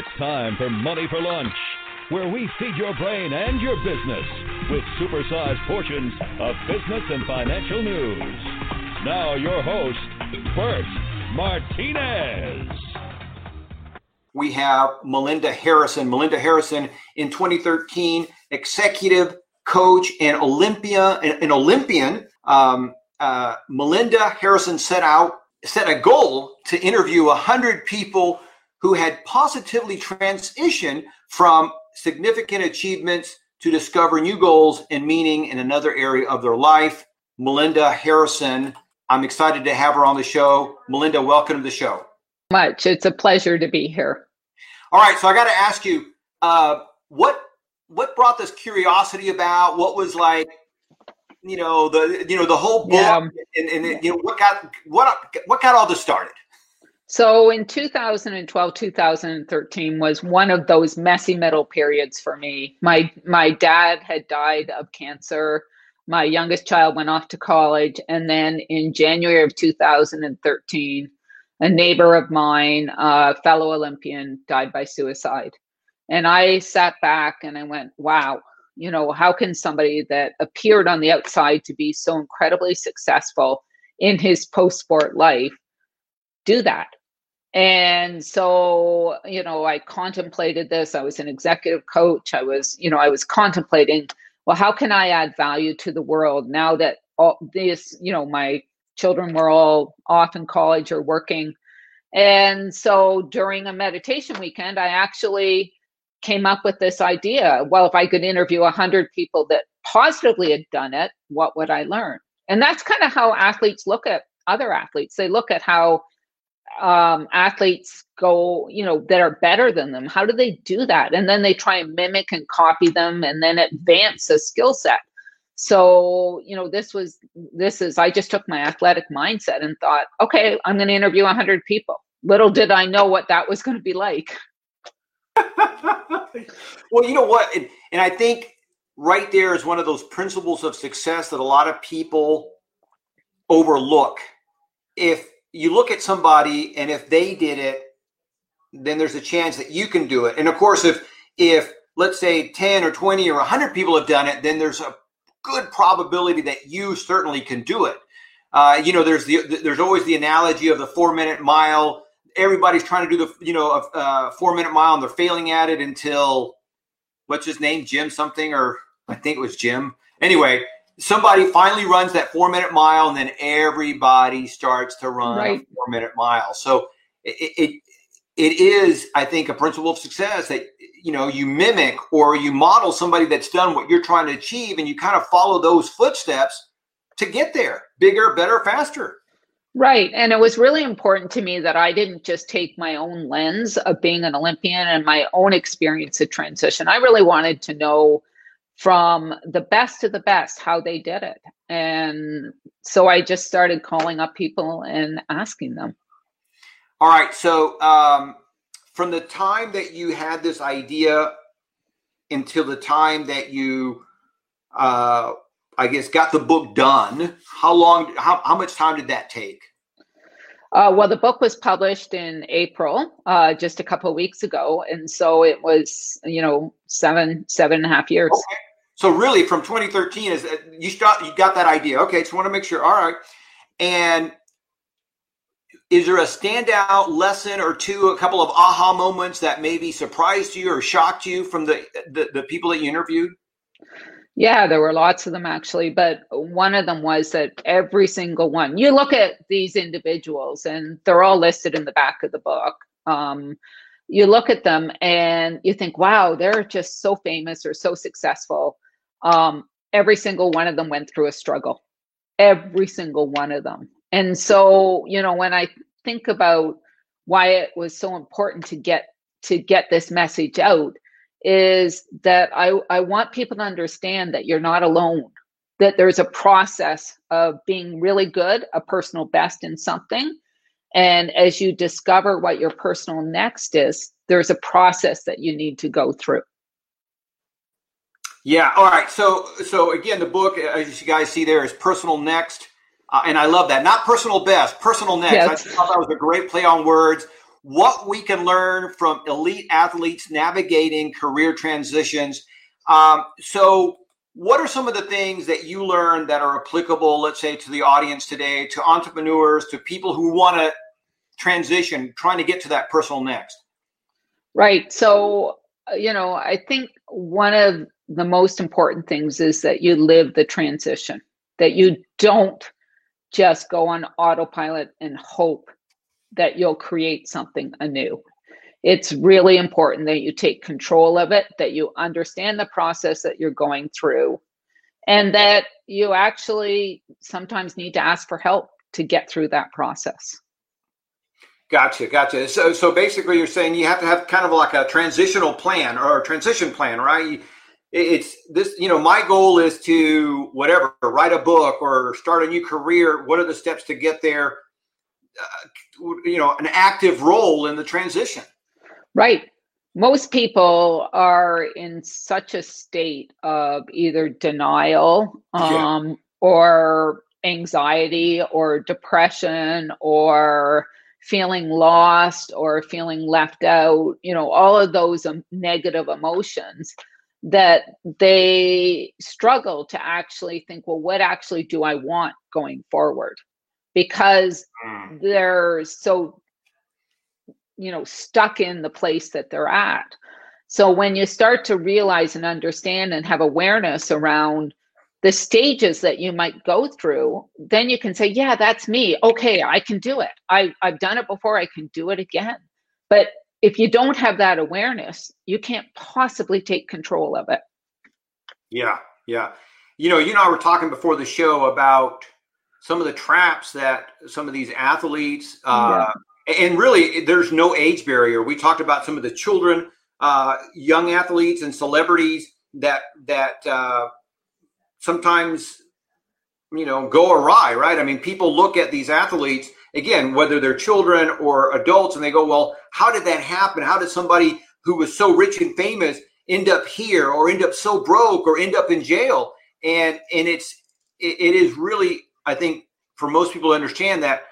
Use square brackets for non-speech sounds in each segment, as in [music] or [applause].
It's time for Money for Lunch, where we feed your brain and your business with supersized portions of business and financial news. Now, your host, Bert Martinez. We have Melinda Harrison. Melinda Harrison in 2013, executive coach and Olympia, an Olympian. Um, uh, Melinda Harrison set out set a goal to interview 100 people who had positively transitioned from significant achievements to discover new goals and meaning in another area of their life. Melinda Harrison, I'm excited to have her on the show. Melinda, welcome to the show. Much. It's a pleasure to be here. All right, so I got to ask you, uh, what what brought this curiosity about? What was like, you know, the you know the whole book, yeah. and, and you know what got what what got all this started? So in 2012, 2013 was one of those messy middle periods for me. My my dad had died of cancer. My youngest child went off to college, and then in January of 2013, a neighbor of mine, a fellow Olympian, died by suicide. And I sat back and I went, "Wow, you know, how can somebody that appeared on the outside to be so incredibly successful in his post-sport life do that?" And so, you know, I contemplated this. I was an executive coach. I was, you know, I was contemplating, well, how can I add value to the world now that all this, you know, my children were all off in college or working. And so during a meditation weekend, I actually came up with this idea. Well, if I could interview 100 people that positively had done it, what would I learn? And that's kind of how athletes look at other athletes. They look at how um, athletes go, you know, that are better than them? How do they do that? And then they try and mimic and copy them and then advance a skill set. So, you know, this was, this is, I just took my athletic mindset and thought, okay, I'm going to interview 100 people. Little did I know what that was going to be like. [laughs] well, you know what? And, and I think right there is one of those principles of success that a lot of people overlook. If you look at somebody and if they did it then there's a chance that you can do it. And of course if if let's say 10 or 20 or 100 people have done it then there's a good probability that you certainly can do it. Uh, you know there's the there's always the analogy of the four minute mile. Everybody's trying to do the you know a, a four minute mile and they're failing at it until what's his name? Jim something or i think it was jim. Anyway somebody finally runs that four minute mile and then everybody starts to run right. four minute mile so it, it it is i think a principle of success that you know you mimic or you model somebody that's done what you're trying to achieve and you kind of follow those footsteps to get there bigger better faster Right. And it was really important to me that I didn't just take my own lens of being an Olympian and my own experience of transition. I really wanted to know from the best to the best how they did it. And so I just started calling up people and asking them. All right. So um, from the time that you had this idea until the time that you, uh, I guess, got the book done, how long, how, how much time did that take? Uh, well, the book was published in April, uh, just a couple of weeks ago, and so it was, you know, seven seven and a half years. Okay. So really, from 2013 is you start you got that idea. Okay, just want to make sure. All right, and is there a standout lesson or two, a couple of aha moments that maybe surprised you or shocked you from the, the, the people that you interviewed? Yeah, there were lots of them actually, but one of them was that every single one, you look at these individuals and they're all listed in the back of the book. Um, you look at them and you think, wow, they're just so famous or so successful um, every single one of them went through a struggle. Every single one of them. And so you know when i think about why it was so important to get to get this message out is that i i want people to understand that you're not alone that there's a process of being really good a personal best in something. And as you discover what your personal next is there's a process that you need to go through yeah. All right. So, so again, the book, as you guys see there, is Personal Next. Uh, and I love that. Not personal best, personal next. Yes. I thought that was a great play on words. what we can learn from elite athletes navigating career transitions. Um, so, what are some of the things that you learned that are applicable, let's say, to the audience today, to entrepreneurs, to people who want to transition, trying to get to that personal next? Right. So, uh, you know, I think one of the most important things is that you live the transition, that you don't just go on autopilot and hope that you'll create something anew. It's really important that you take control of it, that you understand the process that you're going through, and that you actually sometimes need to ask for help to get through that process. Gotcha, gotcha. So, so basically, you're saying you have to have kind of like a transitional plan or a transition plan, right? It's this, you know, my goal is to whatever, write a book or start a new career. What are the steps to get there? Uh, you know, an active role in the transition. Right. Most people are in such a state of either denial um, yeah. or anxiety or depression or feeling lost or feeling left out, you know, all of those um, negative emotions that they struggle to actually think, well, what actually do I want going forward? Because mm. they're so, you know, stuck in the place that they're at. So when you start to realize and understand and have awareness around the stages that you might go through, then you can say, yeah, that's me. Okay, I can do it. I, I've done it before. I can do it again. But if you don't have that awareness, you can't possibly take control of it. Yeah, yeah. You know, you and I were talking before the show about some of the traps that some of these athletes, uh, yeah. and really, there's no age barrier. We talked about some of the children, uh, young athletes, and celebrities that that uh, sometimes you know go awry right i mean people look at these athletes again whether they're children or adults and they go well how did that happen how did somebody who was so rich and famous end up here or end up so broke or end up in jail and and it's it, it is really i think for most people to understand that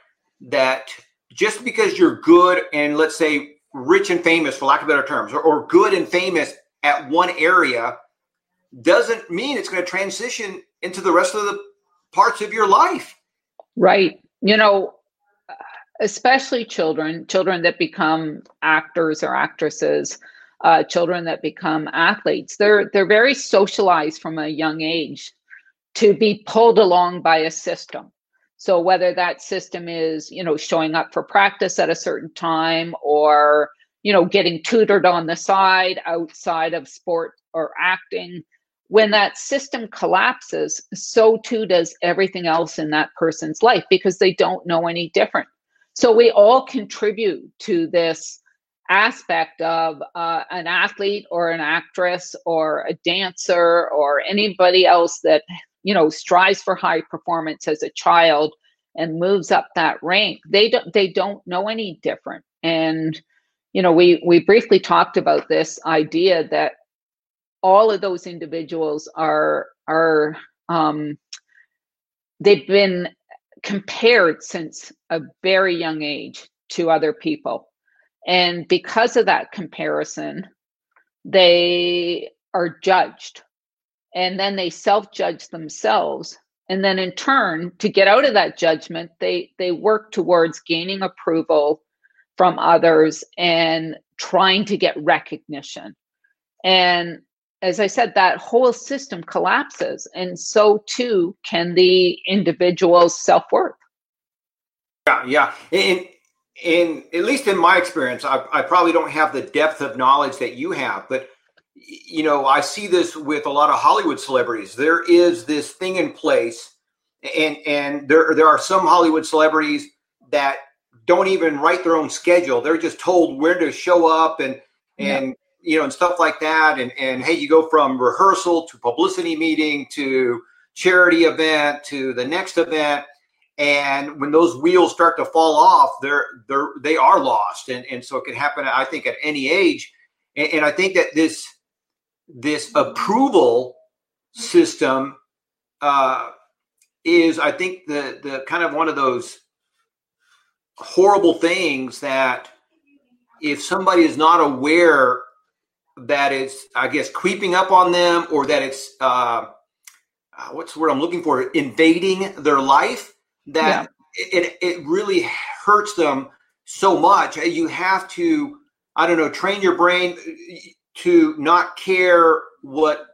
that just because you're good and let's say rich and famous for lack of better terms or, or good and famous at one area doesn't mean it's going to transition into the rest of the parts of your life. Right. You know, especially children, children that become actors or actresses, uh, children that become athletes, they're they're very socialized from a young age to be pulled along by a system. So whether that system is, you know, showing up for practice at a certain time or, you know, getting tutored on the side outside of sport or acting, when that system collapses, so too does everything else in that person's life because they don't know any different. So we all contribute to this aspect of uh, an athlete or an actress or a dancer or anybody else that you know strives for high performance as a child and moves up that rank. They don't they don't know any different. And you know we we briefly talked about this idea that all of those individuals are are um, they've been compared since a very young age to other people. And because of that comparison they are judged. And then they self-judge themselves. And then in turn to get out of that judgment they they work towards gaining approval from others and trying to get recognition. And as I said, that whole system collapses, and so too can the individual's self worth. Yeah, yeah, and and at least in my experience, I, I probably don't have the depth of knowledge that you have, but you know, I see this with a lot of Hollywood celebrities. There is this thing in place, and and there there are some Hollywood celebrities that don't even write their own schedule. They're just told where to show up and and you know, and stuff like that. And, and hey, you go from rehearsal to publicity meeting to charity event to the next event. And when those wheels start to fall off, they're they're they are lost. And, and so it can happen, I think, at any age. And, and I think that this this approval system uh, is, I think, the the kind of one of those horrible things that if somebody is not aware that it's, I guess, creeping up on them or that it's, uh, uh what's the word I'm looking for, invading their life, that yeah. it, it really hurts them so much. You have to, I don't know, train your brain to not care what,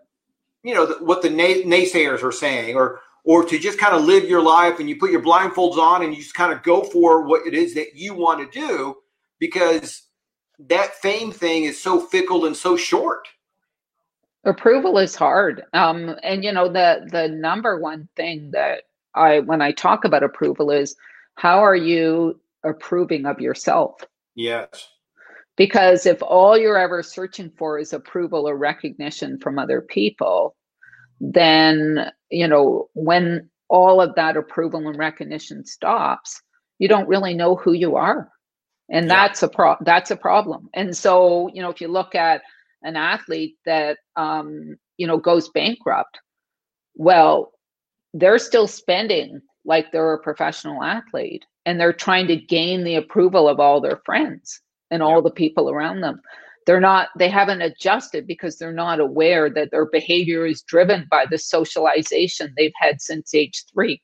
you know, what the naysayers are saying or, or to just kind of live your life and you put your blindfolds on and you just kind of go for what it is that you want to do because that fame thing is so fickle and so short. Approval is hard. Um, and you know the the number one thing that i when i talk about approval is how are you approving of yourself? Yes. Because if all you're ever searching for is approval or recognition from other people then you know when all of that approval and recognition stops you don't really know who you are and yeah. that's a pro that's a problem. And so you know if you look at an athlete that um, you know goes bankrupt well they're still spending like they're a professional athlete and they're trying to gain the approval of all their friends and all the people around them. They're not they haven't adjusted because they're not aware that their behavior is driven by the socialization they've had since age 3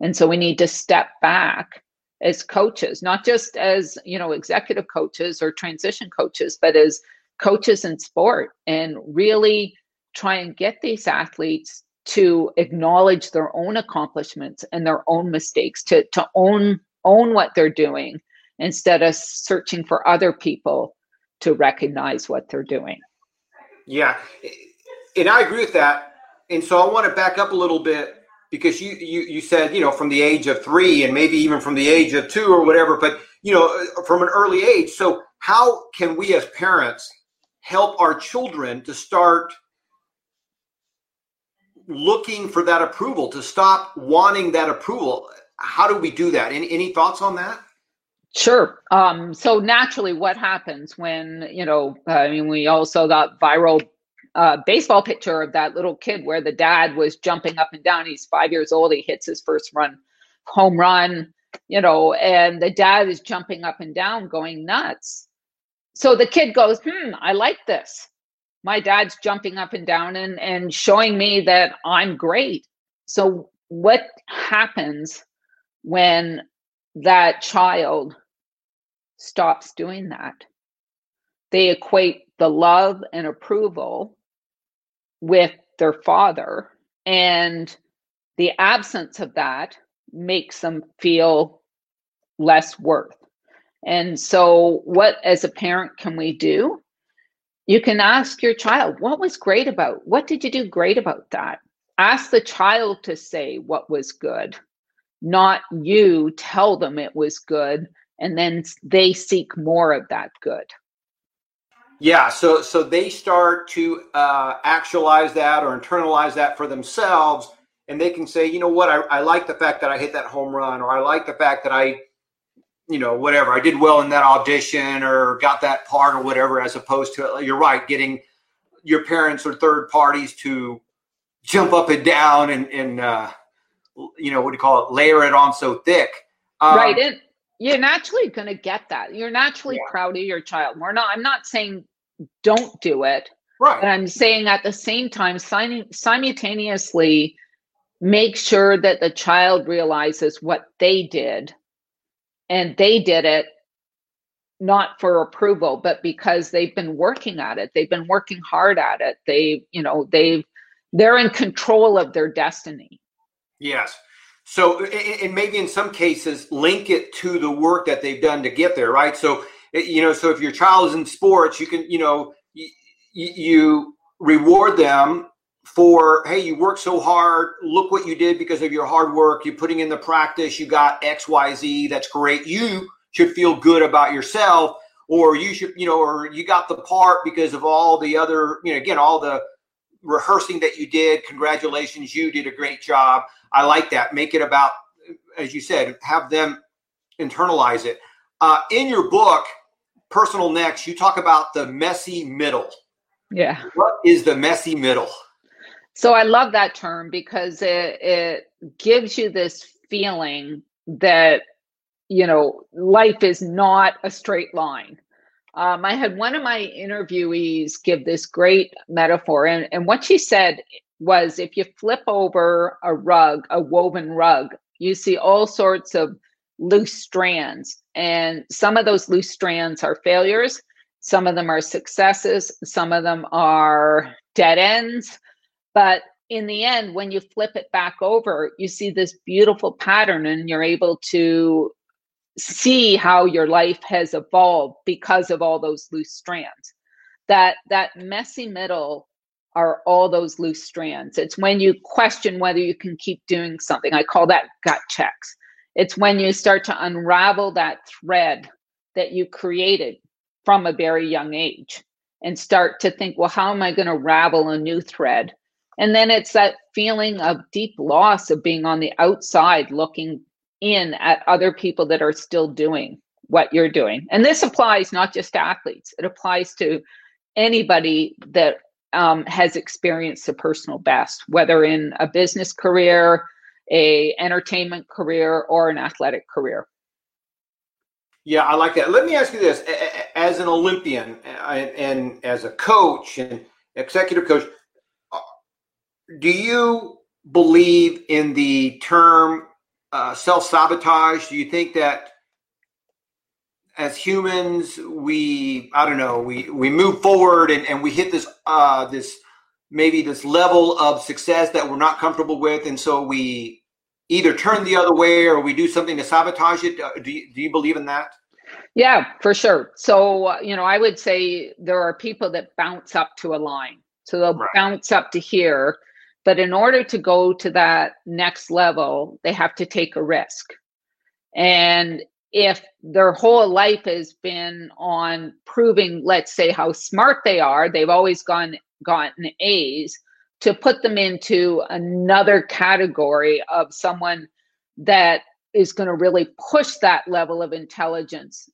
and so we need to step back as coaches, not just as, you know, executive coaches or transition coaches, but as coaches in sport and really try and get these athletes to acknowledge their own accomplishments and their own mistakes, to, to own own what they're doing instead of searching for other people to recognize what they're doing. Yeah. And I agree with that. And so I want to back up a little bit because you, you you said you know from the age of three and maybe even from the age of two or whatever but you know from an early age so how can we as parents help our children to start looking for that approval to stop wanting that approval how do we do that any, any thoughts on that Sure. Um, so naturally, what happens when you know? I mean, we also got viral uh, baseball picture of that little kid where the dad was jumping up and down. He's five years old. He hits his first run, home run, you know, and the dad is jumping up and down, going nuts. So the kid goes, hmm, I like this. My dad's jumping up and down and, and showing me that I'm great. So, what happens when that child stops doing that? They equate the love and approval with their father and the absence of that makes them feel less worth. And so what as a parent can we do? You can ask your child what was great about what did you do great about that? Ask the child to say what was good not you tell them it was good and then they seek more of that good yeah, so so they start to uh, actualize that or internalize that for themselves, and they can say, you know what, I, I like the fact that I hit that home run, or I like the fact that I, you know, whatever, I did well in that audition or got that part or whatever, as opposed to you're right, getting your parents or third parties to jump up and down and and uh, you know what do you call it, layer it on so thick. Um, right, and you're naturally going to get that. You're naturally yeah. proud of your child. We're not. I'm not saying don't do it. Right. But I'm saying at the same time, simultaneously, make sure that the child realizes what they did, and they did it not for approval, but because they've been working at it. They've been working hard at it. They, you know, they've they're in control of their destiny. Yes. So, and maybe in some cases, link it to the work that they've done to get there, right? So, eh, you know, so if your child is in sports, you can, you know, you, you reward them for, hey, you worked so hard. Look what you did because of your hard work. You're putting in the practice. You got X, Y, Z. That's great. You should feel good about yourself, or you should, you know, or you got the part because of all the other, you know, again, all the rehearsing that you did. Congratulations, you did a great job. I like that. Make it about, as you said, have them internalize it. Uh, in your book, Personal Next, you talk about the messy middle. Yeah. What is the messy middle? So I love that term because it, it gives you this feeling that you know, life is not a straight line. Um, I had one of my interviewees give this great metaphor, and, and what she said was if you flip over a rug, a woven rug, you see all sorts of loose strands. And some of those loose strands are failures, some of them are successes, some of them are dead ends. But in the end, when you flip it back over, you see this beautiful pattern and you're able to see how your life has evolved because of all those loose strands. That that messy middle are all those loose strands. It's when you question whether you can keep doing something. I call that gut checks. It's when you start to unravel that thread that you created from a very young age and start to think, well, how am I going to ravel a new thread? And then it's that feeling of deep loss of being on the outside looking in at other people that are still doing what you're doing. And this applies not just to athletes, it applies to anybody that um, has experienced the personal best, whether in a business career, a entertainment career, or an athletic career. Yeah, I like that. Let me ask you this: as an Olympian and as a coach and executive coach, uh, do you believe in the term uh, self sabotage? Do you think that as humans, we I don't know, we we move forward and, and we hit this uh, this maybe this level of success that we're not comfortable with, and so we either turn the other way or we do something to sabotage it. Uh, do you, do you believe in that? Yeah, for sure. So, uh, you know, I would say there are people that bounce up to a line. So they'll right. bounce up to here, but in order to go to that next level, they have to take a risk. And if their whole life has been on proving, let's say, how smart they are, they've always gone gotten A's, to put them into another category of someone that is going to really push that level of intelligence.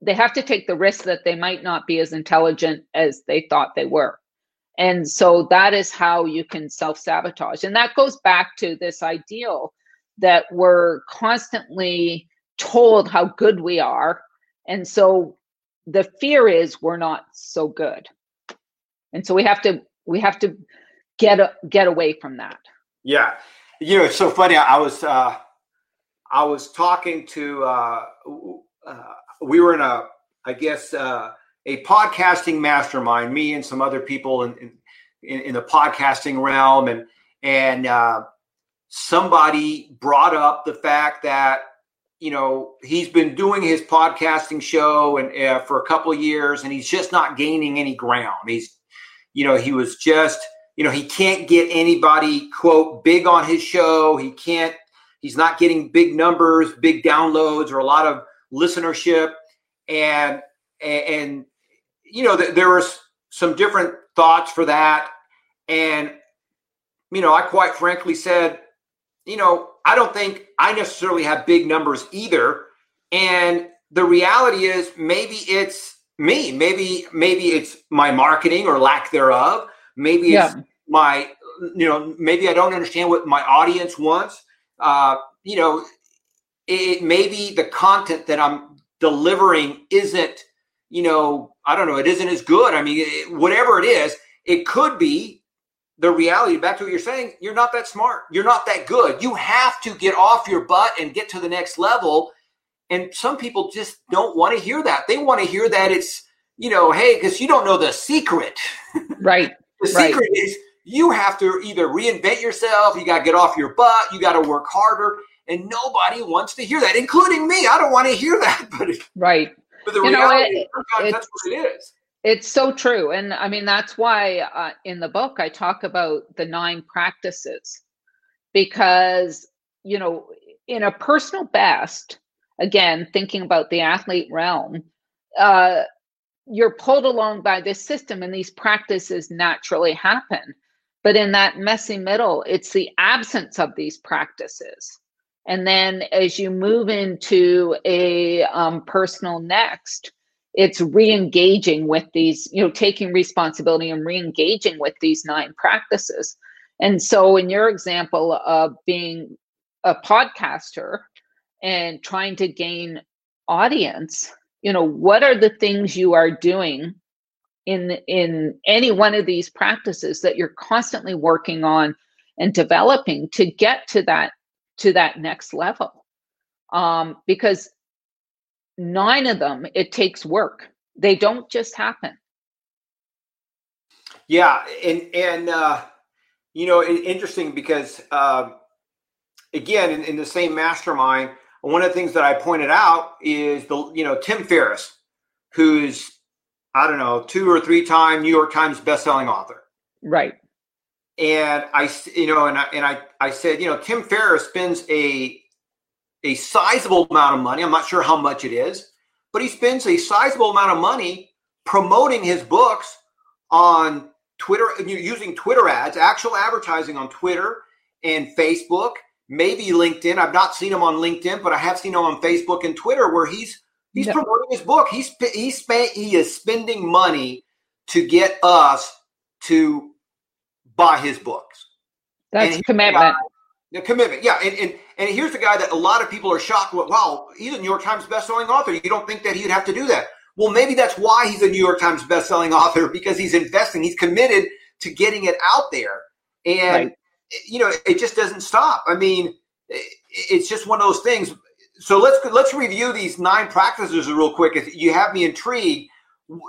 They have to take the risk that they might not be as intelligent as they thought they were. And so that is how you can self sabotage. And that goes back to this ideal that we're constantly told how good we are. And so the fear is we're not so good. And so we have to we have to get a, get away from that. Yeah. You know, it's so funny. I was uh I was talking to uh, uh we were in a I guess uh a podcasting mastermind, me and some other people in in, in the podcasting realm. And and uh somebody brought up the fact that you know he's been doing his podcasting show and uh, for a couple years and he's just not gaining any ground. He's you know he was just you know he can't get anybody quote big on his show. He can't he's not getting big numbers big downloads or a lot of listenership. And and, you know there was some different thoughts for that and you know i quite frankly said you know I don't think I necessarily have big numbers either. And the reality is maybe it's me. Maybe maybe it's my marketing or lack thereof. Maybe yeah. it's my you know maybe I don't understand what my audience wants. Uh, you know, it, it maybe the content that I'm delivering isn't you know I don't know it isn't as good. I mean, it, whatever it is, it could be the reality, back to what you're saying, you're not that smart. You're not that good. You have to get off your butt and get to the next level. And some people just don't want to hear that. They want to hear that it's, you know, hey, because you don't know the secret. Right. [laughs] the right. secret is you have to either reinvent yourself, you got to get off your butt, you got to work harder. And nobody wants to hear that, including me. I don't want to hear that. [laughs] But right. But the you reality know, it, that's what it is. It's so true. And I mean, that's why uh, in the book I talk about the nine practices because, you know, in a personal best, again, thinking about the athlete realm, uh, you're pulled along by this system and these practices naturally happen. But in that messy middle, it's the absence of these practices. And then as you move into a um, personal next, it's re-engaging with these you know taking responsibility and re-engaging with these nine practices. And so in your example of being a podcaster and trying to gain audience, you know, what are the things you are doing in in any one of these practices that you're constantly working on and developing to get to that to that next level um, because nine of them it takes work they don't just happen yeah and and uh you know it, interesting because uh, again in, in the same mastermind one of the things that i pointed out is the you know tim ferriss who's I don't know, two or three time New York Times bestselling author. Right. And I, you know, and I, and I, I said, you know, Tim Ferriss spends a, a sizable amount of money. I'm not sure how much it is, but he spends a sizable amount of money promoting his books on Twitter, using Twitter ads, actual advertising on Twitter and Facebook, maybe LinkedIn. I've not seen him on LinkedIn, but I have seen him on Facebook and Twitter where he's He's promoting his book. He's he's spent he is spending money to get us to buy his books. That's commitment. The commitment, yeah, and, and and here's the guy that a lot of people are shocked. With, wow, he's a New York Times bestselling author. You don't think that he'd have to do that? Well, maybe that's why he's a New York Times bestselling [laughs] author because he's investing. He's committed to getting it out there, and right. you know, it just doesn't stop. I mean, it's just one of those things so let's let's review these nine practices real quick. If you have me intrigued,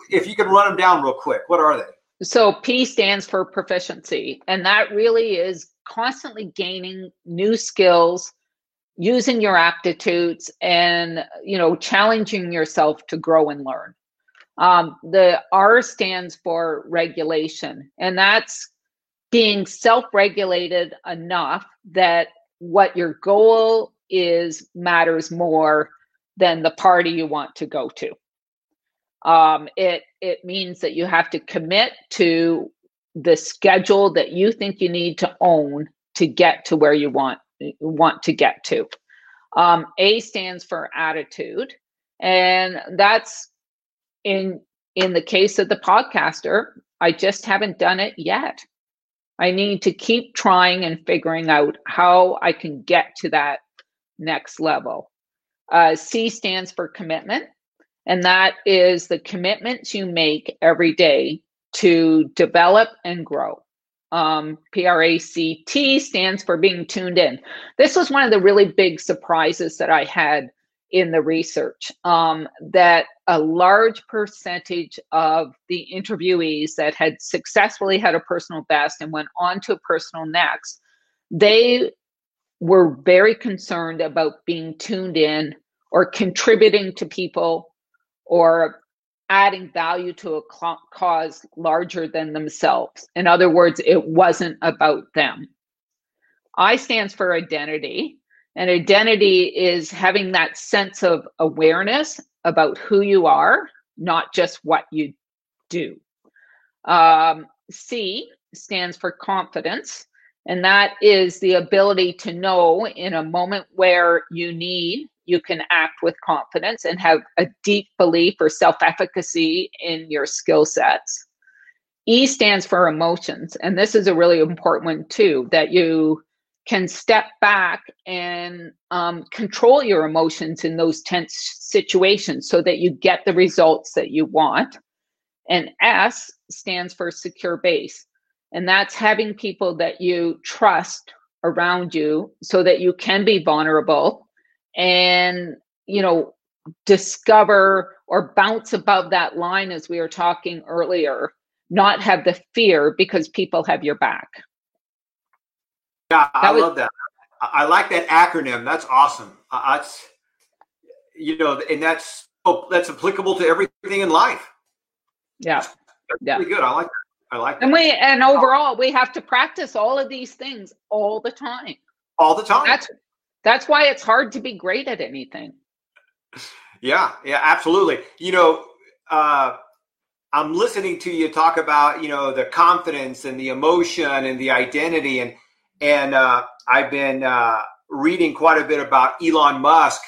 if you can run them down real quick, what are they? So P stands for proficiency, and that really is constantly gaining new skills, using your aptitudes, and you know challenging yourself to grow and learn. Um, the R stands for regulation, and that's being self-regulated enough that what your goal is matters more than the party you want to go to. Um, it it means that you have to commit to the schedule that you think you need to own to get to where you want want to get to. Um, A stands for attitude, and that's in in the case of the podcaster. I just haven't done it yet. I need to keep trying and figuring out how I can get to that next level. Uh, C stands for commitment, and that is the commitments you make every day to develop and grow. Um, PRACT stands for being tuned in. This was one of the really big surprises that I had in the research um, that a large percentage of the interviewees that had successfully had a personal best and went on to a personal next, they were very concerned about being tuned in or contributing to people or adding value to a cause larger than themselves. In other words, it wasn't about them. I stands for identity, and identity is having that sense of awareness about who you are, not just what you do. Um, C stands for confidence, and that is the ability to know in a moment where you need, you can act with confidence and have a deep belief or self efficacy in your skill sets. E stands for emotions. And this is a really important one too that you can step back and um, control your emotions in those tense situations so that you get the results that you want. And S stands for secure base. And that's having people that you trust around you so that you can be vulnerable and, you know, discover or bounce above that line as we were talking earlier, not have the fear because people have your back. Yeah, I was, love that. I like that acronym. That's awesome. That's you know, and that's that's applicable to everything in life. Yeah, that's yeah, pretty good. I like that. I like that. And we and overall we have to practice all of these things all the time. All the time. That's that's why it's hard to be great at anything. Yeah, yeah, absolutely. You know, uh I'm listening to you talk about, you know, the confidence and the emotion and the identity and and uh I've been uh reading quite a bit about Elon Musk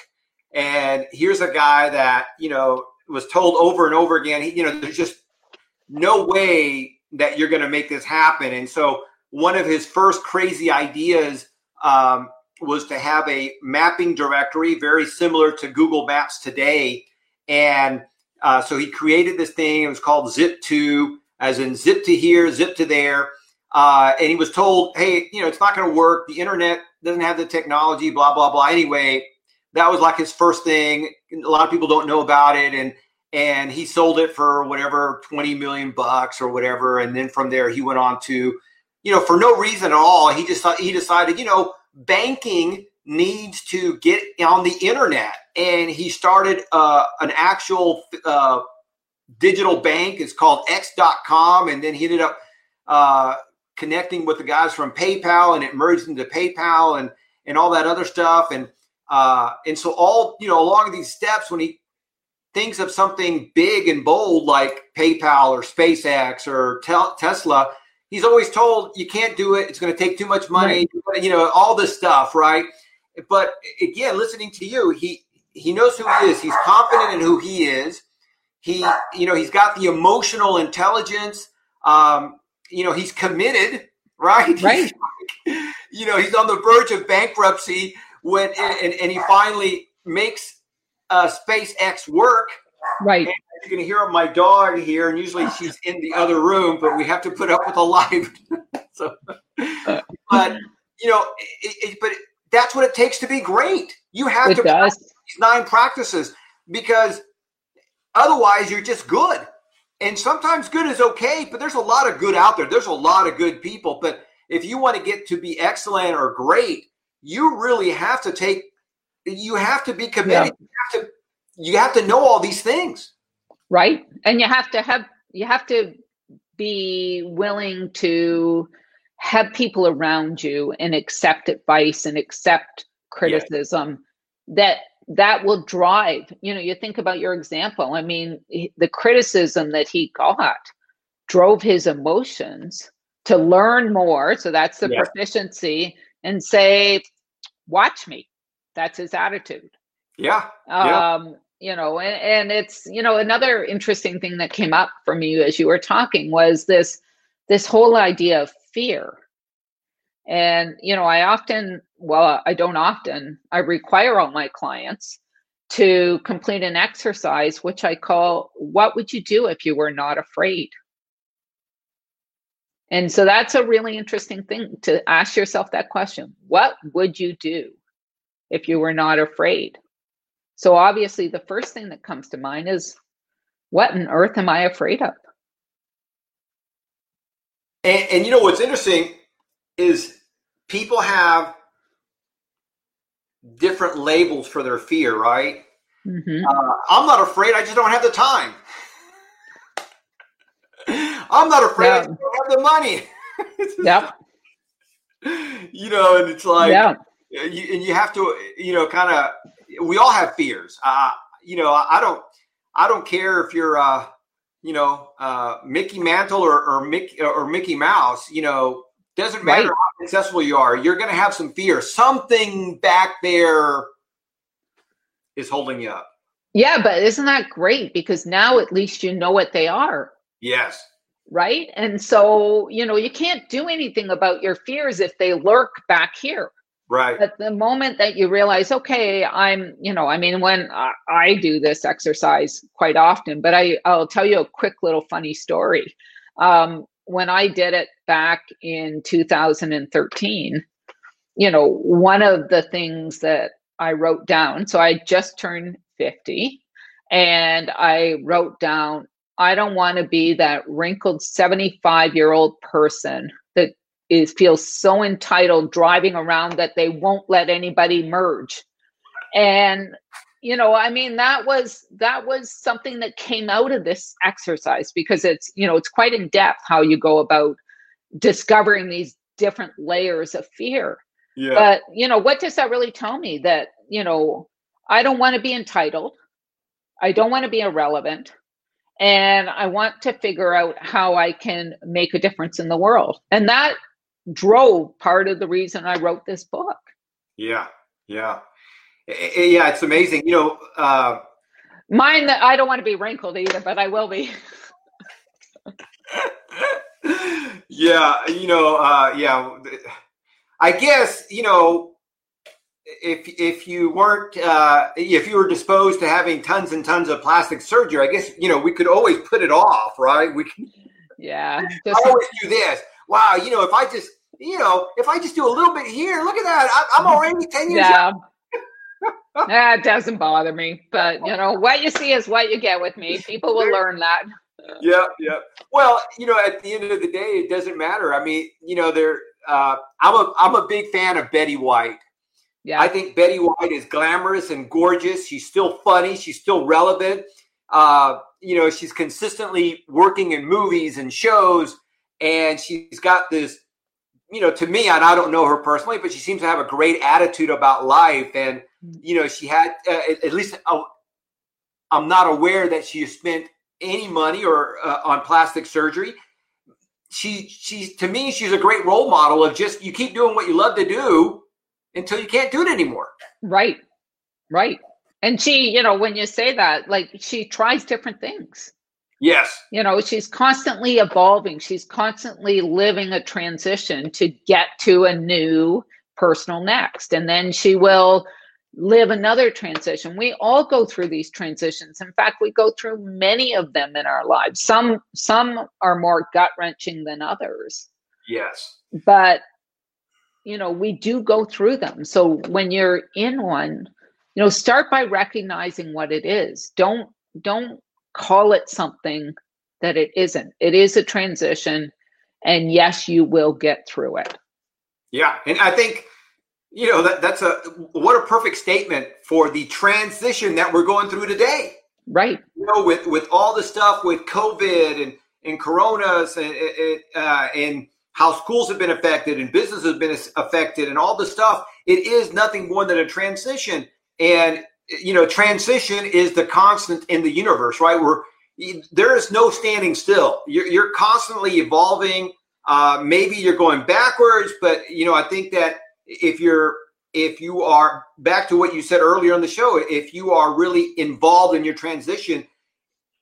and here's a guy that, you know, was told over and over again, he, you know, there's just no way that you're going to make this happen. And so one of his first crazy ideas um, was to have a mapping directory very similar to Google Maps today. And uh, so he created this thing. It was called Zip2, as in zip to here, zip to there. Uh, and he was told, hey, you know, it's not going to work. The internet doesn't have the technology, blah, blah, blah. Anyway, that was like his first thing. A lot of people don't know about it. And and he sold it for whatever 20 million bucks or whatever. And then from there, he went on to, you know, for no reason at all, he just he decided, you know, banking needs to get on the internet. And he started uh, an actual uh, digital bank. It's called X.com. And then he ended up uh, connecting with the guys from PayPal and it merged into PayPal and, and all that other stuff. And, uh, and so all, you know, along these steps, when he thinks of something big and bold like PayPal or SpaceX or Tesla, he's always told you can't do it. It's going to take too much money. You know, all this stuff, right? But again, listening to you, he he knows who he is. He's confident in who he is. He, you know, he's got the emotional intelligence. Um, you know, he's committed, right? [laughs] Right. you know, he's on the verge of bankruptcy when, and, and he finally makes uh, SpaceX work. Right. And you're going to hear my dog here, and usually she's in the other room, but we have to put up with a live. [laughs] so, but you know, it, it, but that's what it takes to be great. You have it to does. these nine practices because otherwise you're just good. And sometimes good is okay, but there's a lot of good out there. There's a lot of good people, but if you want to get to be excellent or great, you really have to take you have to be committed. Yeah. You have to you have to know all these things. Right. And you have to have you have to be willing to have people around you and accept advice and accept criticism yeah. that that will drive you know you think about your example i mean the criticism that he got drove his emotions to learn more so that's the yeah. proficiency and say watch me that's his attitude. Yeah. yeah. Um, you know, and, and it's, you know, another interesting thing that came up from you as you were talking was this this whole idea of fear. And, you know, I often, well, I don't often, I require all my clients to complete an exercise, which I call, What would you do if you were not afraid? And so that's a really interesting thing to ask yourself that question. What would you do if you were not afraid. So obviously, the first thing that comes to mind is what on earth am I afraid of? And, and you know what's interesting is people have different labels for their fear, right? Mm-hmm. Uh, I'm not afraid. I just don't have the time. [laughs] I'm not afraid. I don't have the money. [laughs] yep. You know, and it's like, yeah you, and you have to, you know, kind of. We all have fears. Uh, you know, I don't. I don't care if you're, uh, you know, uh, Mickey Mantle or, or Mickey or Mickey Mouse. You know, doesn't matter right. how successful you are. You're going to have some fear. Something back there is holding you up. Yeah, but isn't that great? Because now at least you know what they are. Yes. Right. And so, you know, you can't do anything about your fears if they lurk back here. Right. At the moment that you realize, okay, I'm, you know, I mean, when I, I do this exercise quite often, but I, I'll tell you a quick little funny story. Um, when I did it back in 2013, you know, one of the things that I wrote down, so I just turned 50, and I wrote down, I don't want to be that wrinkled 75 year old person is feels so entitled driving around that they won't let anybody merge. And you know i mean that was that was something that came out of this exercise because it's you know it's quite in depth how you go about discovering these different layers of fear. Yeah. but you know what does that really tell me? That you know i don't want to be entitled. I don't want to be irrelevant. And i want to figure out how i can make a difference in the world. And that drove part of the reason I wrote this book. Yeah, yeah, yeah. It's amazing, you know. Uh, Mine that I don't want to be wrinkled either, but I will be. [laughs] yeah, you know, uh, yeah. I guess you know if if you weren't uh, if you were disposed to having tons and tons of plastic surgery, I guess you know we could always put it off, right? We can. Yeah. [laughs] Just, I always do this. Wow, you know, if I just you know if I just do a little bit here, look at that, I, am already ten years. Yeah. [laughs] that doesn't bother me, but you know what you see is what you get with me. People will learn that. Yeah, yeah. Well, you know, at the end of the day, it doesn't matter. I mean, you know, there. Uh, I'm a I'm a big fan of Betty White. Yeah. I think Betty White is glamorous and gorgeous. She's still funny. She's still relevant. Uh, you know, she's consistently working in movies and shows, and she's got this. You know, to me, and I don't know her personally, but she seems to have a great attitude about life. And you know, she had uh, at least uh, I'm not aware that she spent any money or uh, on plastic surgery. She she's to me, she's a great role model of just you keep doing what you love to do until you can't do it anymore. Right. Right. And she, you know, when you say that, like she tries different things. Yes. You know, she's constantly evolving. She's constantly living a transition to get to a new personal next. And then she will live another transition. We all go through these transitions. In fact, we go through many of them in our lives. Some some are more gut-wrenching than others. Yes. But you know, we do go through them. So when you're in one, you know, start by recognizing what it is. Don't don't call it something that it isn't. It is a transition and yes, you will get through it. Yeah, and I think you know that that's a what a perfect statement for the transition that we're going through today. Right. You know, with with all the stuff with COVID and and coronas and uh, and how schools have been affected and business has been affected and all the stuff. It is nothing more than a transition. And, you know, transition is the constant in the universe, right? Where there is no standing still. You're, you're constantly evolving. Uh, maybe you're going backwards, but, you know, I think that if you're if you are back to what you said earlier on the show, if you are really involved in your transition,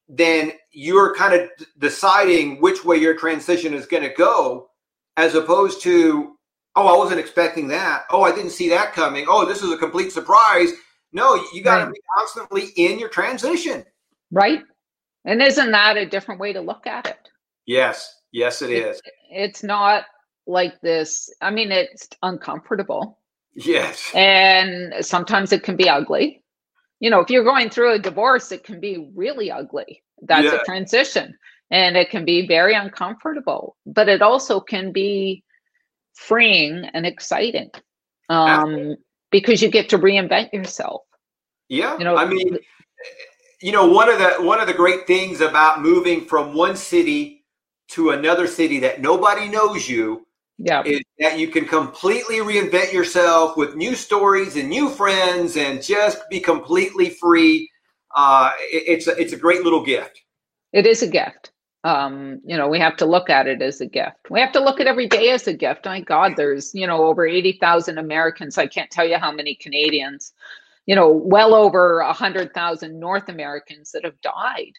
then you're kind of deciding which way your transition is going to go as opposed to, oh, I wasn't expecting that. Oh, I didn't see that coming. Oh, this is a complete surprise. No, you got to right. be constantly in your transition. Right. And isn't that a different way to look at it? Yes. Yes, it is. It's not like this. I mean, it's uncomfortable. Yes. And sometimes it can be ugly. You know, if you're going through a divorce, it can be really ugly. That's yeah. a transition and it can be very uncomfortable but it also can be freeing and exciting um, because you get to reinvent yourself. Yeah you know i mean you know one of the one of the great things about moving from one city to another city that nobody knows you yeah. is that you can completely reinvent yourself with new stories and new friends and just be completely free. Uh, it, it's a, it's a great little gift. It is a gift um, you know, we have to look at it as a gift. We have to look at every day as a gift. My God, there's, you know, over 80,000 Americans. I can't tell you how many Canadians, you know, well over 100,000 North Americans that have died.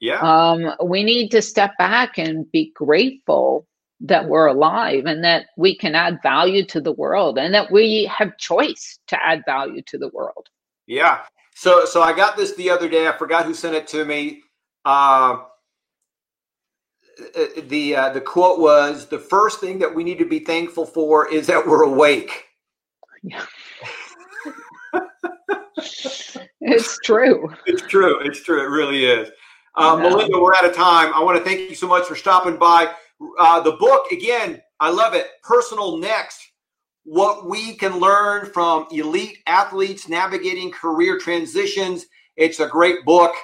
Yeah. Um, we need to step back and be grateful that we're alive and that we can add value to the world and that we have choice to add value to the world. Yeah. So, so I got this the other day. I forgot who sent it to me. Uh, the uh, the quote was the first thing that we need to be thankful for is that we're awake. Yeah. [laughs] it's true. It's true. It's true. It really is. Uh, no. Melinda, we're out of time. I want to thank you so much for stopping by. Uh, the book, again, I love it. Personal Next What We Can Learn from Elite Athletes Navigating Career Transitions. It's a great book.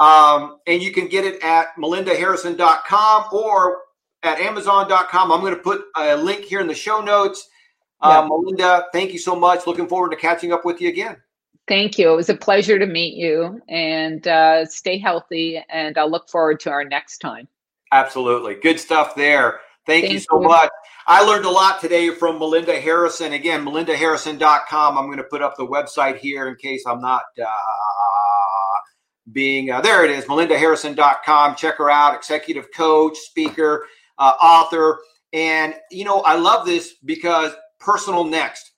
Um, and you can get it at melindaharrison.com or at amazon.com. I'm going to put a link here in the show notes. Uh, Melinda, thank you so much. Looking forward to catching up with you again. Thank you. It was a pleasure to meet you and uh, stay healthy. And I'll look forward to our next time. Absolutely. Good stuff there. Thank, Thank you so you. much. I learned a lot today from Melinda Harrison. Again, melindaharrison.com. I'm going to put up the website here in case I'm not uh, being uh, there it is melindaharrison.com check her out executive coach speaker uh, author and you know i love this because personal next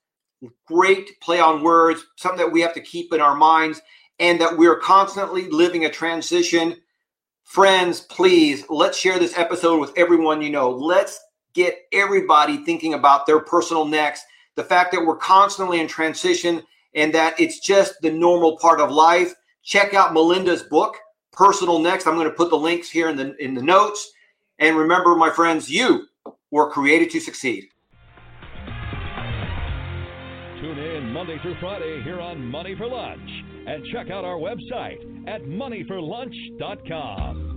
great play on words, something that we have to keep in our minds, and that we're constantly living a transition. Friends, please let's share this episode with everyone you know. Let's get everybody thinking about their personal next. The fact that we're constantly in transition and that it's just the normal part of life. Check out Melinda's book, Personal Next. I'm going to put the links here in the in the notes. And remember, my friends, you were created to succeed. Tune in Monday through Friday here on Money for Lunch and check out our website at moneyforlunch.com.